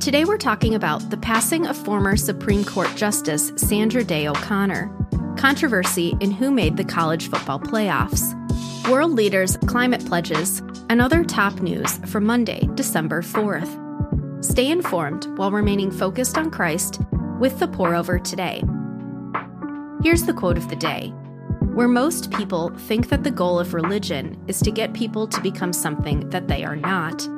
Today we're talking about the passing of former Supreme Court Justice Sandra Day O'Connor, controversy in who made the college football playoffs, world leaders' climate pledges, and other top news for Monday, December 4th. Stay informed while remaining focused on Christ with the pour over today. Here's the quote of the day Where most people think that the goal of religion is to get people to become something that they are not,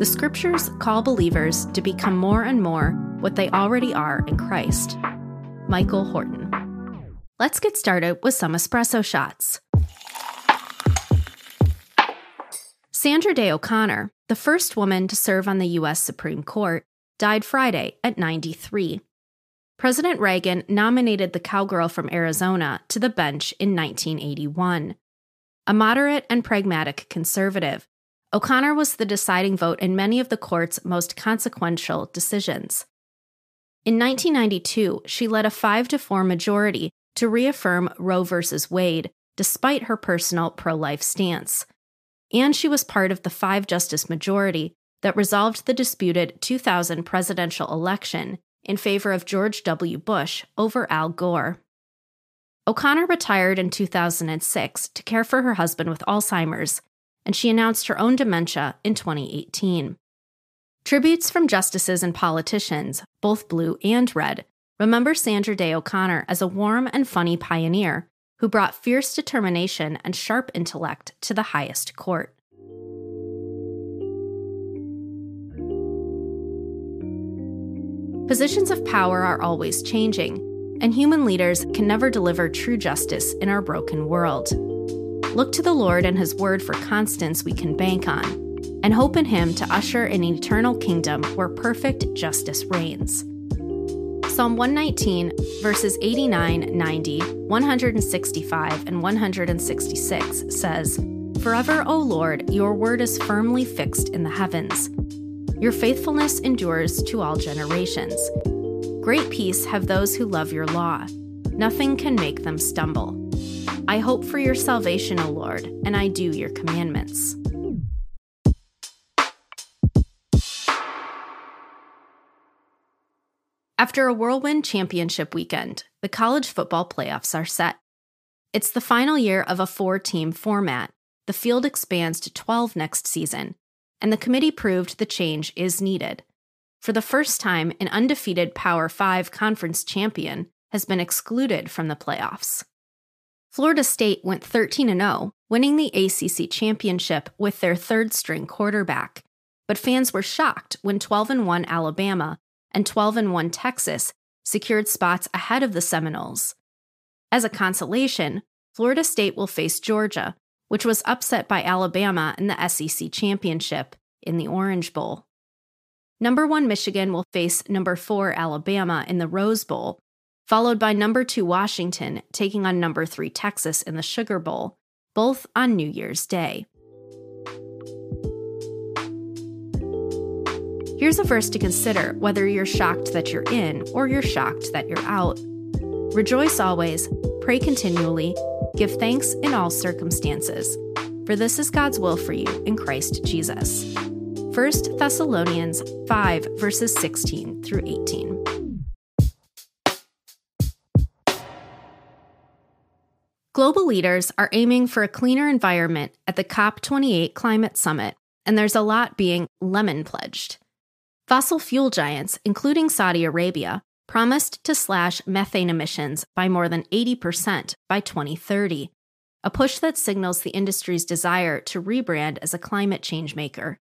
the scriptures call believers to become more and more what they already are in Christ. Michael Horton. Let's get started with some espresso shots. Sandra Day O'Connor, the first woman to serve on the U.S. Supreme Court, died Friday at 93. President Reagan nominated the cowgirl from Arizona to the bench in 1981. A moderate and pragmatic conservative, O'Connor was the deciding vote in many of the court's most consequential decisions. In 1992, she led a 5 to 4 majority to reaffirm Roe v. Wade, despite her personal pro life stance. And she was part of the five justice majority that resolved the disputed 2000 presidential election in favor of George W. Bush over Al Gore. O'Connor retired in 2006 to care for her husband with Alzheimer's, and she announced her own dementia in 2018. Tributes from justices and politicians, both blue and red, remember Sandra Day O'Connor as a warm and funny pioneer who brought fierce determination and sharp intellect to the highest court. Positions of power are always changing, and human leaders can never deliver true justice in our broken world. Look to the Lord and His word for constance we can bank on, and hope in Him to usher an eternal kingdom where perfect justice reigns. Psalm 119, verses 89, 90, 165, and 166 says, Forever, O Lord, your word is firmly fixed in the heavens. Your faithfulness endures to all generations. Great peace have those who love your law. Nothing can make them stumble. I hope for your salvation, O Lord, and I do your commandments. After a whirlwind championship weekend, the college football playoffs are set. It's the final year of a four team format. The field expands to 12 next season, and the committee proved the change is needed. For the first time, an undefeated Power 5 conference champion has been excluded from the playoffs. Florida State went 13 0, winning the ACC championship with their third string quarterback. But fans were shocked when 12 1 Alabama and 12 1 Texas secured spots ahead of the Seminoles. As a consolation, Florida State will face Georgia, which was upset by Alabama in the SEC championship in the Orange Bowl. Number one Michigan will face number four Alabama in the Rose Bowl, followed by number two Washington taking on number three Texas in the Sugar Bowl, both on New Year's Day. Here's a verse to consider whether you're shocked that you're in or you're shocked that you're out. Rejoice always, pray continually, give thanks in all circumstances, for this is God's will for you in Christ Jesus. 1 Thessalonians 5, verses 16 through 18. Global leaders are aiming for a cleaner environment at the COP28 Climate Summit, and there's a lot being lemon pledged. Fossil fuel giants, including Saudi Arabia, promised to slash methane emissions by more than 80% by 2030, a push that signals the industry's desire to rebrand as a climate change maker.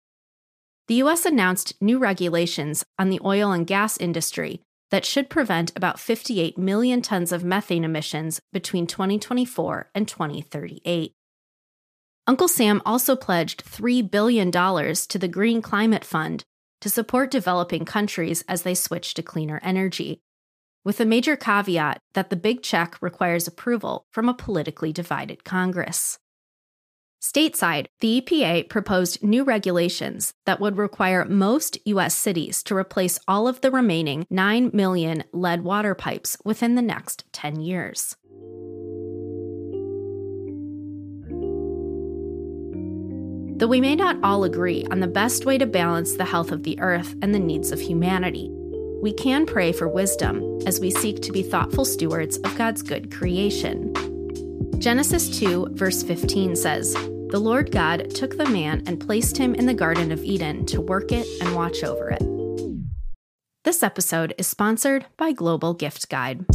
The US announced new regulations on the oil and gas industry that should prevent about 58 million tons of methane emissions between 2024 and 2038. Uncle Sam also pledged $3 billion to the Green Climate Fund to support developing countries as they switch to cleaner energy, with a major caveat that the big check requires approval from a politically divided Congress. Stateside, the EPA proposed new regulations that would require most U.S. cities to replace all of the remaining 9 million lead water pipes within the next 10 years. Though we may not all agree on the best way to balance the health of the earth and the needs of humanity, we can pray for wisdom as we seek to be thoughtful stewards of God's good creation. Genesis 2, verse 15 says, The Lord God took the man and placed him in the Garden of Eden to work it and watch over it. This episode is sponsored by Global Gift Guide.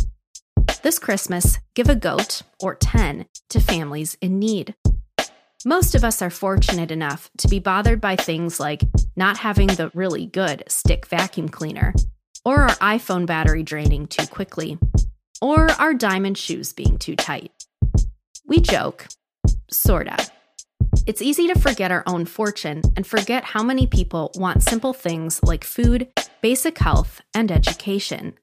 This Christmas, give a goat, or 10, to families in need. Most of us are fortunate enough to be bothered by things like not having the really good stick vacuum cleaner, or our iPhone battery draining too quickly, or our diamond shoes being too tight. We joke, sorta. It's easy to forget our own fortune and forget how many people want simple things like food, basic health, and education.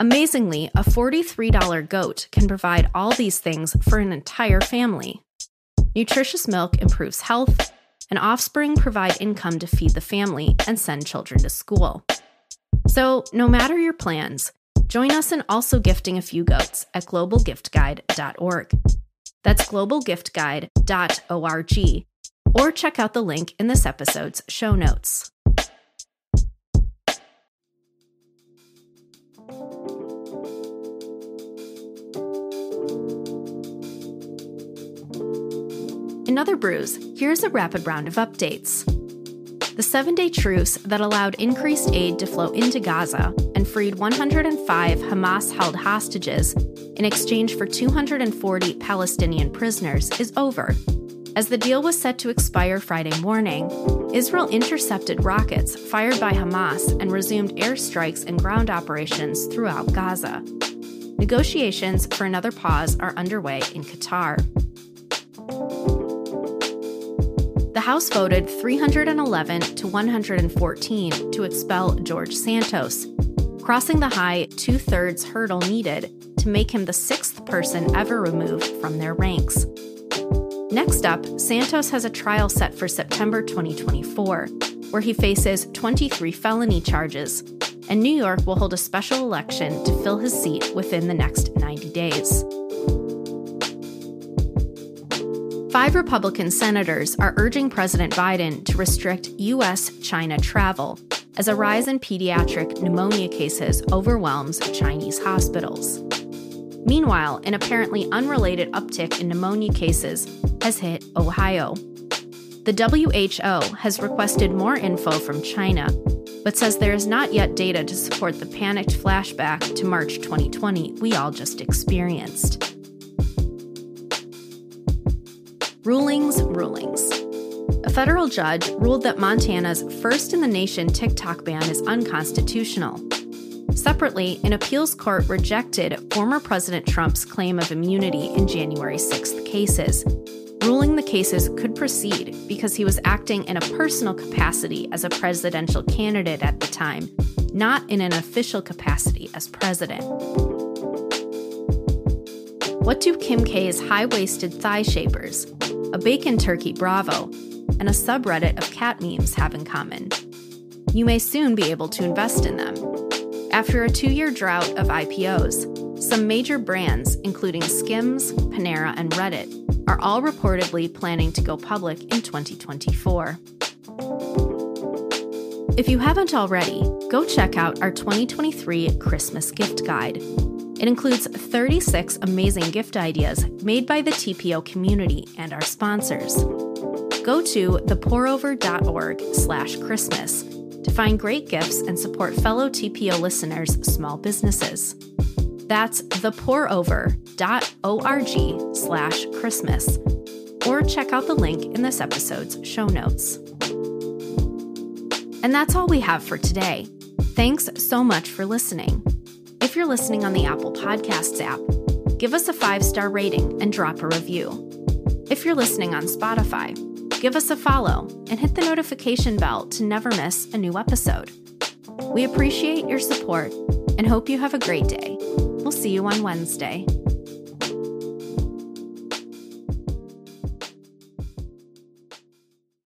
Amazingly, a $43 goat can provide all these things for an entire family. Nutritious milk improves health, and offspring provide income to feed the family and send children to school. So, no matter your plans, join us in also gifting a few goats at globalgiftguide.org. That's globalgiftguide.org, or check out the link in this episode's show notes. In other brews, here's a rapid round of updates. The seven day truce that allowed increased aid to flow into Gaza and freed 105 Hamas held hostages in exchange for 240 Palestinian prisoners is over. As the deal was set to expire Friday morning, Israel intercepted rockets fired by Hamas and resumed airstrikes and ground operations throughout Gaza. Negotiations for another pause are underway in Qatar. The House voted 311 to 114 to expel George Santos, crossing the high two thirds hurdle needed to make him the sixth person ever removed from their ranks. Next up, Santos has a trial set for September 2024, where he faces 23 felony charges, and New York will hold a special election to fill his seat within the next 90 days. Five Republican senators are urging President Biden to restrict U.S. China travel as a rise in pediatric pneumonia cases overwhelms Chinese hospitals. Meanwhile, an apparently unrelated uptick in pneumonia cases has hit Ohio. The WHO has requested more info from China, but says there is not yet data to support the panicked flashback to March 2020 we all just experienced. Rulings, rulings. Federal judge ruled that Montana's first in the nation TikTok ban is unconstitutional. Separately, an appeals court rejected former President Trump's claim of immunity in January 6th cases, ruling the cases could proceed because he was acting in a personal capacity as a presidential candidate at the time, not in an official capacity as president. What do Kim K's high waisted thigh shapers, a bacon turkey Bravo, and a subreddit of cat memes have in common. You may soon be able to invest in them. After a two year drought of IPOs, some major brands, including Skims, Panera, and Reddit, are all reportedly planning to go public in 2024. If you haven't already, go check out our 2023 Christmas gift guide. It includes 36 amazing gift ideas made by the TPO community and our sponsors. Go to thepourover.org slash Christmas to find great gifts and support fellow TPO listeners' small businesses. That's thepourover.org slash Christmas. Or check out the link in this episode's show notes. And that's all we have for today. Thanks so much for listening. If you're listening on the Apple Podcasts app, give us a five star rating and drop a review. If you're listening on Spotify, give us a follow and hit the notification bell to never miss a new episode. We appreciate your support and hope you have a great day. We'll see you on Wednesday.